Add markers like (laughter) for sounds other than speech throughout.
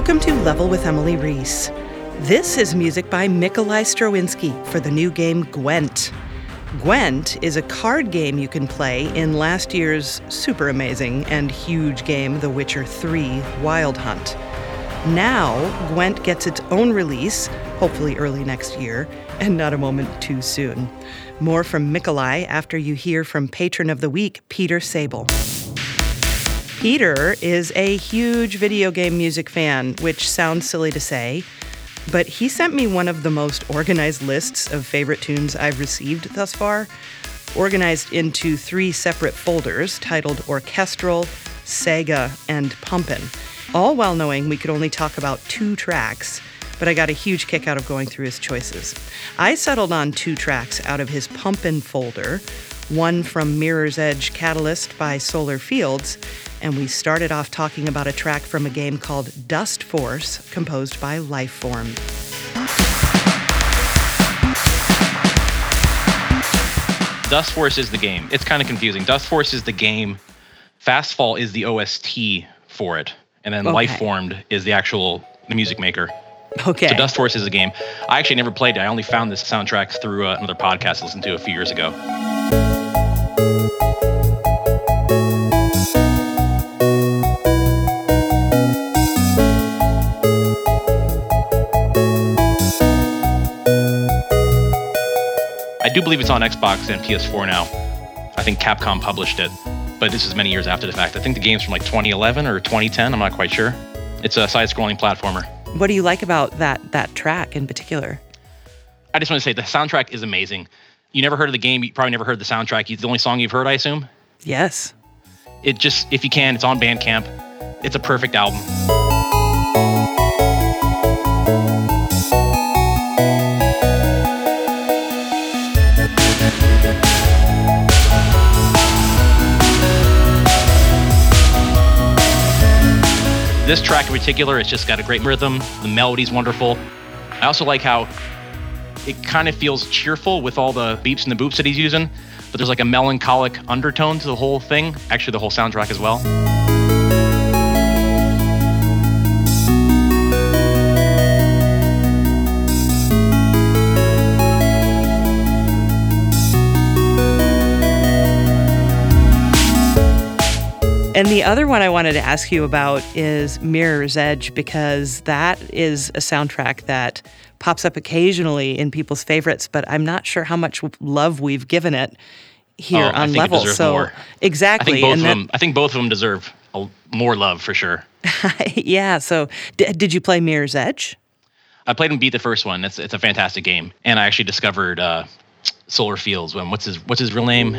Welcome to Level with Emily Reese. This is music by Mikolai Stroinski for the new game Gwent. Gwent is a card game you can play in last year's super amazing and huge game, The Witcher 3 Wild Hunt. Now, Gwent gets its own release, hopefully early next year, and not a moment too soon. More from Mikolai after you hear from patron of the week, Peter Sable. Peter is a huge video game music fan, which sounds silly to say, but he sent me one of the most organized lists of favorite tunes I've received thus far, organized into three separate folders titled Orchestral, Sega, and Pumpin', all while knowing we could only talk about two tracks, but I got a huge kick out of going through his choices. I settled on two tracks out of his Pumpin' folder, one from Mirror's Edge Catalyst by Solar Fields, and we started off talking about a track from a game called Dustforce, composed by Lifeform. Dustforce is the game. It's kind of confusing. Dustforce is the game. Fastfall is the OST for it, and then Okay. Lifeformed is the actual the music maker. Okay. So Dustforce is a game. I actually never played it. I only found this soundtrack through uh, another podcast I listened to a few years ago. Do believe it's on Xbox and PS4 now. I think Capcom published it, but this is many years after the fact. I think the game's from like 2011 or 2010. I'm not quite sure. It's a side-scrolling platformer. what do you like about that that track in particular? I just want to say the soundtrack is amazing. You never heard of the game. You probably never heard the soundtrack. It's the only song you've heard, I assume. Yes. It just, if you can, it's on Bandcamp. It's a perfect album. This track in particular, it's just got a great rhythm. The melody's wonderful. I also like how it kind of feels cheerful with all the beeps and the boops that he's using, but there's like a melancholic undertone to the whole thing, actually, the whole soundtrack as well. And the other one I wanted to ask you about is Mirror's Edge because that is a soundtrack that pops up occasionally in people's favorites, but I'm not sure how much love we've given it here Oh, I on level. So more. I exactly, think both and of that- them. I think both of them deserve a, more love for sure. (laughs) yeah. So d- did you play Mirror's Edge? I played and beat the first one. It's it's a fantastic game, and I actually discovered uh, Solar Fields. When what's his what's his real name?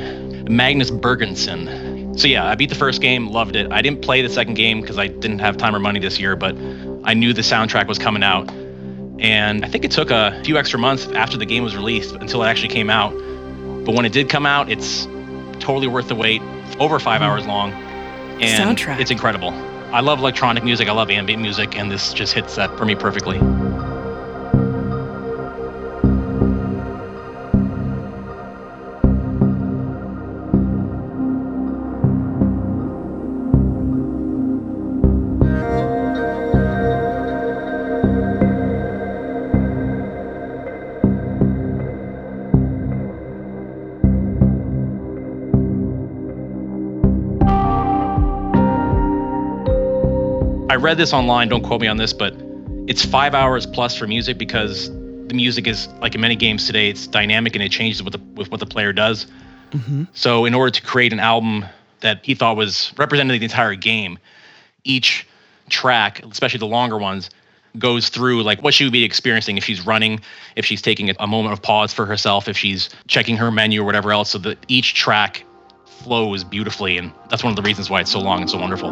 Magnus Birgersson. So yeah, I beat the first game, loved it. I didn't play the second game because I didn't have time or money this year, but I knew the soundtrack was coming out, and I think it took a few extra months after the game was released until it actually came out. But when it did come out, it's totally worth the wait. Over five mm. hours long, and Soundtrack. it's incredible. I love electronic music. I love ambient music, and this just hits that for me perfectly. Read this online, don't quote me on this, but it's five hours plus for music because the music is like in many games today, it's dynamic and it changes with the with what the player does. Mm-hmm. So in order to create an album that he thought was representing the entire game, each track, especially the longer ones, goes through like what she would be experiencing if she's running, if she's taking a moment of pause for herself, if she's checking her menu or whatever else, so that each track flows beautifully, and that's one of the reasons why it's so long and so wonderful.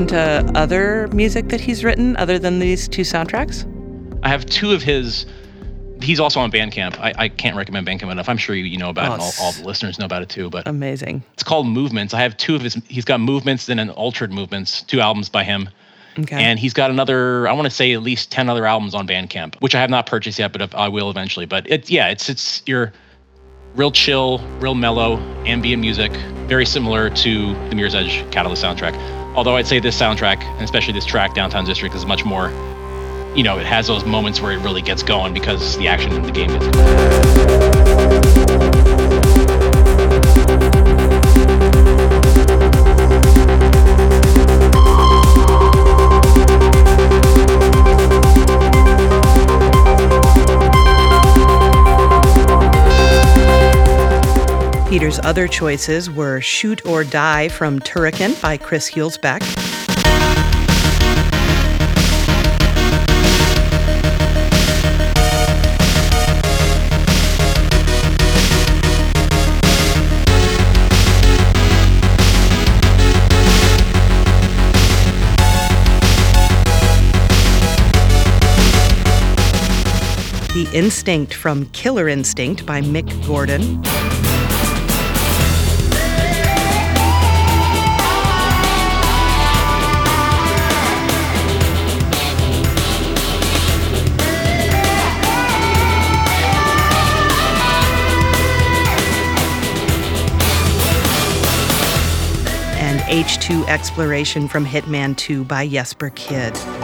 You listened to other music that he's written other than these two soundtracks? I have two of his he's also on Bandcamp. I, I can't recommend Bandcamp enough. I'm sure you, you know about Oh, it, and all, all the listeners know about it too. But Amazing. it's called Movements. I have two of his. He's got Movements and an Altered Movements, two albums by him. Okay. And he's got another, I want to say at least 10 other albums on Bandcamp, which I have not purchased yet, but I will eventually. But it's, yeah, it's, it's your real chill, real mellow, ambient music, very similar to the Mirror's Edge Catalyst soundtrack. Although I'd say this soundtrack, and especially this track, Downtown District, is much more, you know, it has those moments where it really gets going because the action in the game is. Peter's other choices were Shoot or Die from Turrican by Chris Hulsbeck, The Instinct from Killer Instinct by Mick Gordon, H2 Exploration from Hitman 2 by Jesper Kyd.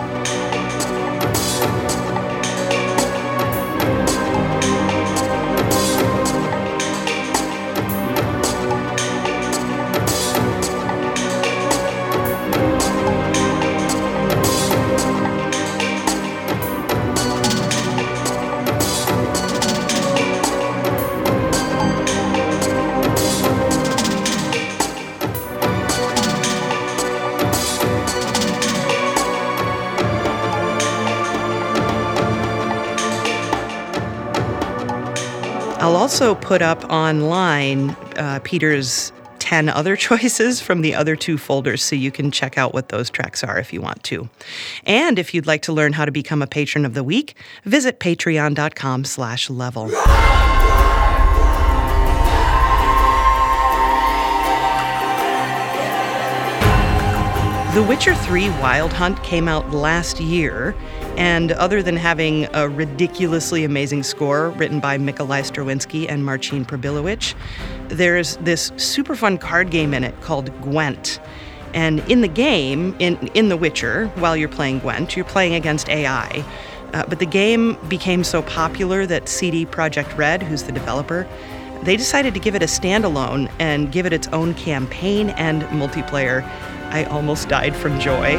Also put up online uh, Peter's 10 other (laughs) choices from the other two folders so you can check out what those tracks are if you want to. And if you'd like to learn how to become a patron of the week, visit patreon.com slash level. The Witcher 3 Wild Hunt came out last year, and other than having a ridiculously amazing score written by Mikolai Stroinski and Marcin Przybyłowicz, there's this super fun card game in it called Gwent. And in the game, in, in The Witcher, while you're playing Gwent, you're playing against AI. Uh, but the game became so popular that CD Projekt Red, who's the developer, they decided to give it a standalone and give it its own campaign and multiplayer. I almost died from joy.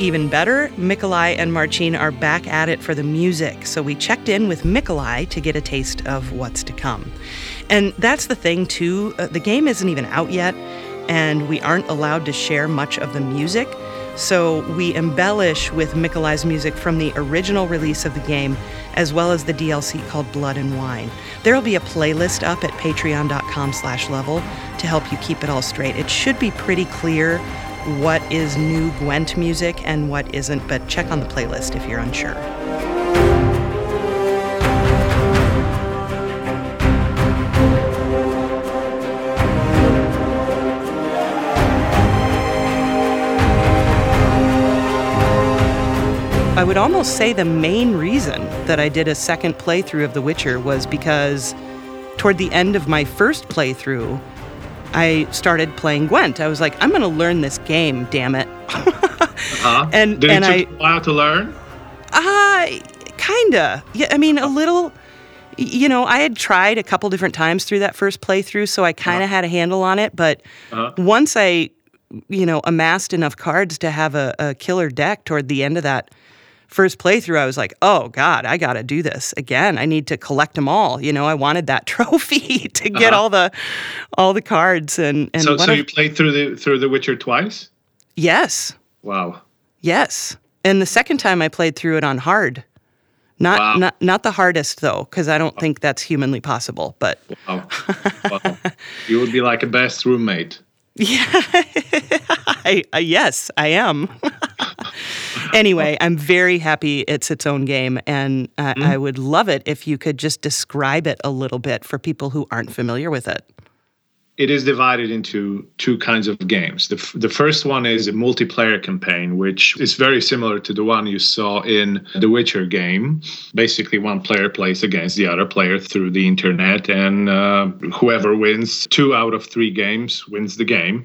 Even better, Mikolai and Marcin are back at it for the music, so we checked in with Mikolai to get a taste of what's to come. And that's the thing, too. Uh, the game isn't even out yet, and we aren't allowed to share much of the music. So we embellish with Mikolai's music from the original release of the game, as well as the DLC called Blood and Wine. There'll be a playlist up at patreon.com slash level to help you keep it all straight. It should be pretty clear what is new Gwent music and what isn't, but check on the playlist if you're unsure. I would almost say the main reason that I did a second playthrough of The Witcher was because toward the end of my first playthrough, I started playing Gwent. I was like, I'm going to learn this game, damn it. Uh-huh. (laughs) And- Did and it I- take a while to learn? Uh, kinda. Yeah, I mean, a little. You know, I had tried a couple different times through that first playthrough, so I kind of had a handle on it. But Uh-huh. once I, you know, amassed enough cards to have a, a killer deck toward the end of that first playthrough, I was like, oh God, I got to do this again. I need to collect them all. You know, I wanted that (laughs) trophy to get Uh-huh. all the all the cards and and so so you played through the through The Witcher twice? yes, Wow. yes. And the second time I played through it on hard. Not Wow. not not the hardest though, because I don't think that's humanly possible. But Wow. wow. You would be like a best roommate. (laughs) yeah, (laughs) I, I, yes, I am. Anyway, I'm very happy it's its own game, and uh, I would love it if you could just describe it a little bit for people who aren't familiar with it. It is divided into two kinds of games. The, f- the first one is a multiplayer campaign, which is very similar to the one you saw in the Witcher game. Basically, one player plays against the other player through the internet, and uh, whoever wins two out of three games wins the game.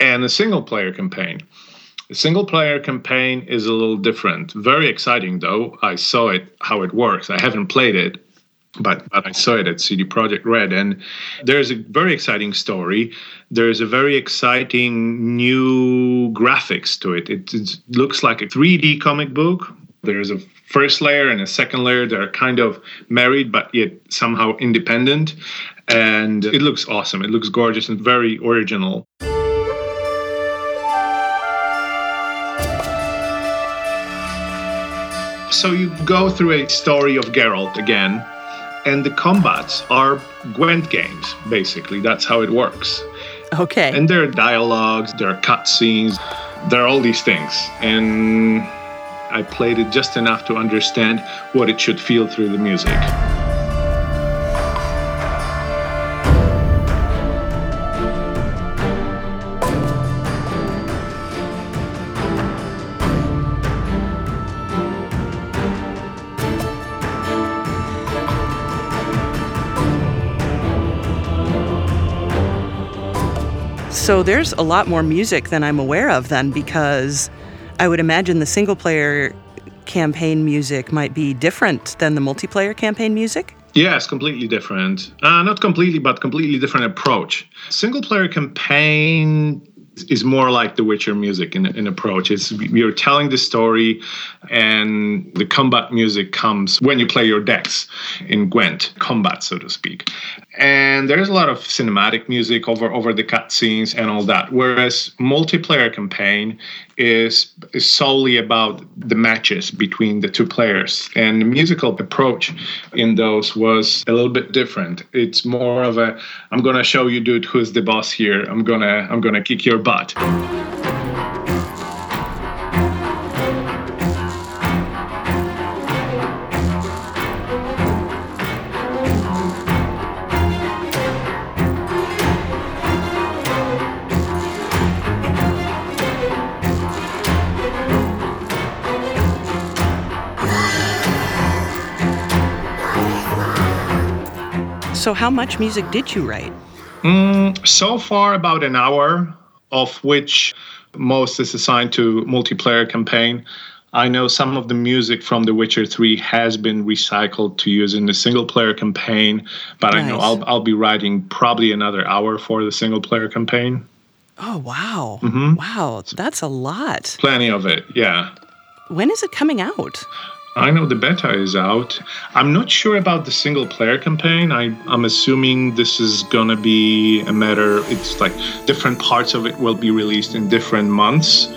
And a single player campaign. The single player campaign is a little different. Very exciting, though. I saw it, how it works. I haven't played it, but, but I saw it at CD Projekt Red, and there's a very exciting story. There's a very exciting new graphics to it. It, it looks like a 3D comic book. There's a first layer and a second layer that are kind of married, but yet somehow independent. And it looks awesome. It looks gorgeous and very original. So you go through a story of Geralt again, and the combats are Gwent games, basically. That's how it works. Okay. And there are dialogues, there are cutscenes, there are all these things. And I played it just enough to understand what it should feel through the music. So there's a lot more music than I'm aware of then because I would imagine the single player campaign music might be different than the multiplayer campaign music. Yes, completely different. Uh, not completely, but completely different approach. Single player campaign is more like The Witcher music in, in approach. It's you're telling the story, and the combat music comes when you play your decks in Gwent combat, so to speak. And there's a lot of cinematic music over over the cutscenes and all that. Whereas multiplayer campaign is, solely about the matches between the two players, and the musical approach in those was a little bit different. It's more of a I'm gonna show you, dude, who's the boss here. I'm gonna I'm gonna kick your butt. So how much music did you write? So far, about an hour, of which most is assigned to multiplayer campaign. I know some of the music from The Witcher 3 has been recycled to use in the single player campaign, but I know I'll, I'll be writing probably another hour for the single player campaign. Oh wow. Mm-hmm. Wow, that's a lot. Plenty of it, yeah. When is it coming out? I know the beta is out. I'm not sure about the single player campaign. I, I'm assuming this is going to be a matter, it's like different parts of it will be released in different months.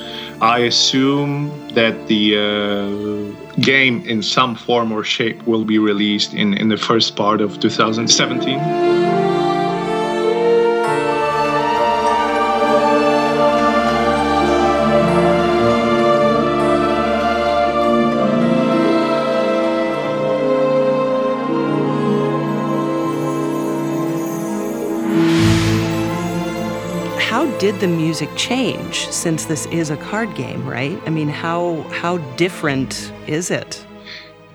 I assume that the uh, game in some form or shape will be released in, in the first part of 2017. Did the music change since this is a card game, right? I mean, how how different is it?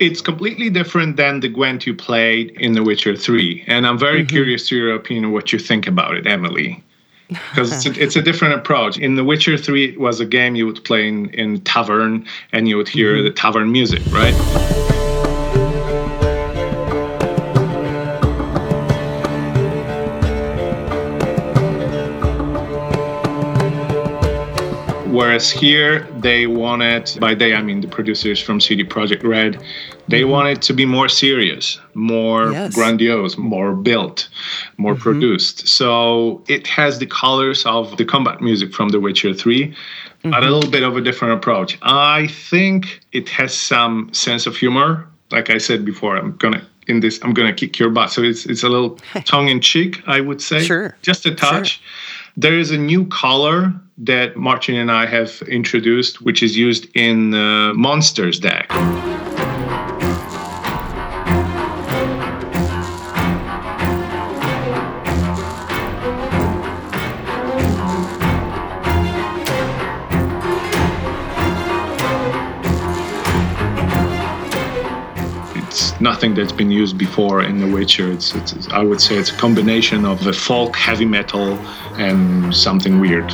It's completely different than the Gwent you played in The Witcher 3. And I'm very mm-hmm. curious to your opinion what you think about it, Emily. Because it's a, (laughs) it's a different approach. In The Witcher 3, it was a game you would play in, in tavern and you would hear mm-hmm. the tavern music, right? Whereas here, they wanted, by they, I mean the producers from CD Projekt Red, they mm-hmm. wanted to be more serious, more yes. grandiose, more built, more mm-hmm. produced. So it has the colors of the combat music from The Witcher 3, mm-hmm. but a little bit of a different approach. I think it has some sense of humor. Like I said before, I'm gonna in this i'm going to kick your butt so it's it's a little (laughs) tongue in cheek i would say sure just a touch sure. There is a new color that marcin and i have introduced which is used in the monsters deck nothing that's been used before in The Witcher. It's, it's, I would say it's a combination of the folk heavy metal and something weird.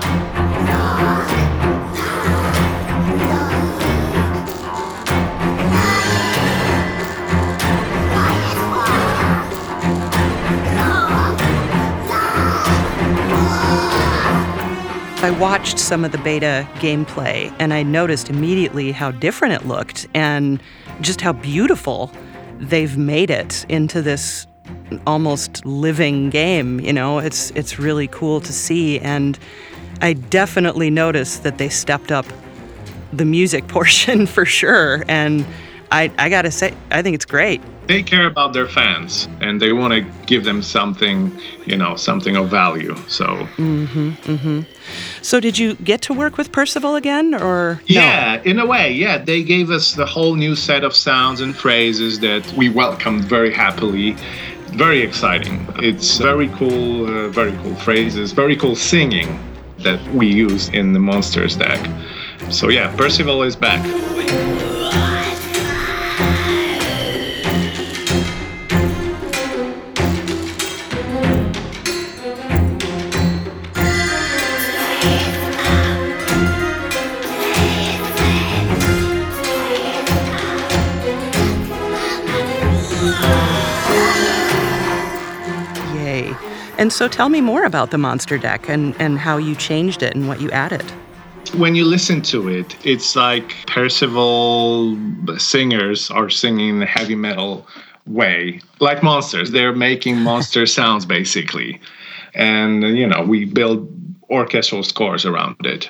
I watched some of the beta gameplay and I noticed immediately how different it looked and just how beautiful they've made it into this almost living game. You know, it's it's really cool to see, and I definitely noticed that they stepped up the music (laughs) portion for sure. And I I gotta say, I think it's great they care about their fans and they want to give them something, you know, something of value. So. Mm-hmm, mm-hmm. So did you get to work with Percival again, or? Yeah, no? in a way, yeah. They gave us the whole new set of sounds and phrases that we welcomed very happily. Very exciting. It's very cool, uh, very cool phrases, very cool singing that we use in the Monsters deck. So yeah, Percival is back. So tell me more about the monster deck and, and how you changed it and what you added. When you listen to it, it's like Percival singers are singing the heavy metal way, like monsters. They're making (laughs) monster sounds basically. And, you know, we build orchestral scores around it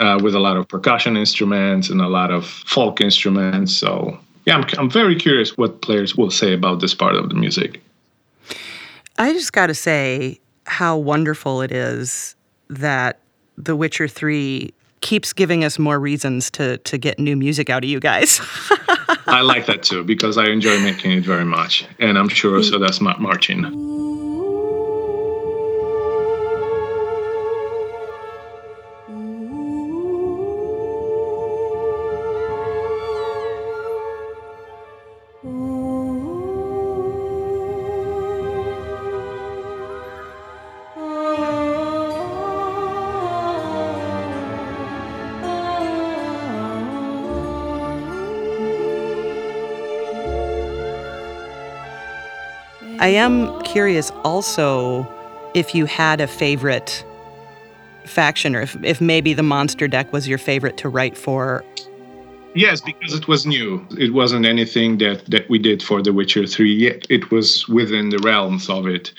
uh, with a lot of percussion instruments and a lot of folk instruments. So, yeah, I'm, I'm very curious what players will say about this part of the music. I just got to say how wonderful it is that The Witcher 3 keeps giving us more reasons to to get new music out of you guys. (laughs) I like that too because I enjoy making it very much, and I'm sure so does Matt Martin. I am curious also if you had a favorite faction or if, if maybe the monster deck was your favorite to write for. Yes, because it was new. It wasn't anything that, that we did for The Witcher 3 yet. It was within the realms of it.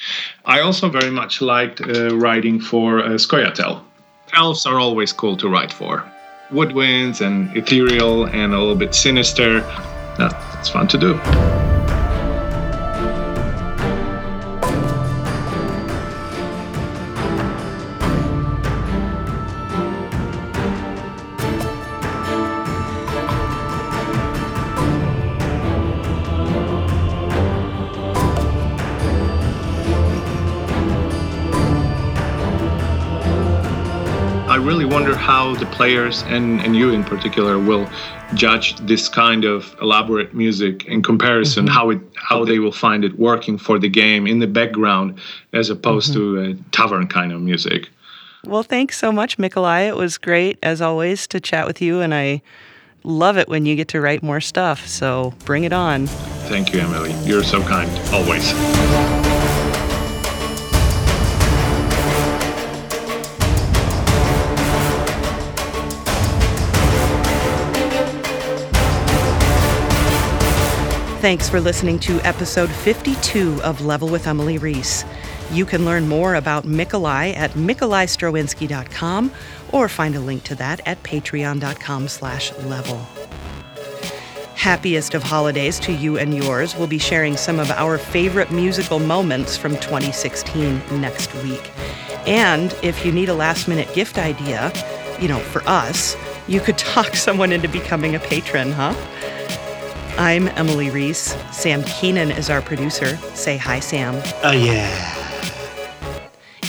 I also very much liked uh, writing for uh. Elves are always cool to write for. Woodwinds and ethereal and a little bit sinister. That's fun to do. Players and, and you in particular will judge this kind of elaborate music in comparison mm-hmm. how it how they will find it working for the game in the background as opposed mm-hmm. to a tavern kind of music. Well, thanks so much, Mikolai. It was great as always to chat with you and I love it when you get to write more stuff. So bring it on. Thank you, Emily. You're so kind, always. Thanks for listening to episode 52 of Level with Emily Reese. You can learn more about Mikolai at mikolaistroinski.com or find a link to that at patreon.com slash level. Happiest of holidays to you and yours. We'll be sharing some of our favorite musical moments from 2016 next week. And if you need a last minute gift idea, you know, for us, you could (laughs) talk someone into becoming a patron, huh? I'm Emily Reese. Sam Keenan is our producer. Say hi, Sam. Oh, yeah.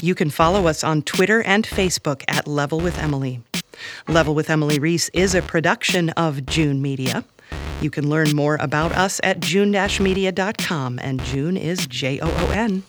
You can follow us on Twitter and Facebook at Level with Emily. Level with Emily Reese is a production of Joon Media. You can learn more about us at joon-media.com, and Joon is J O O N.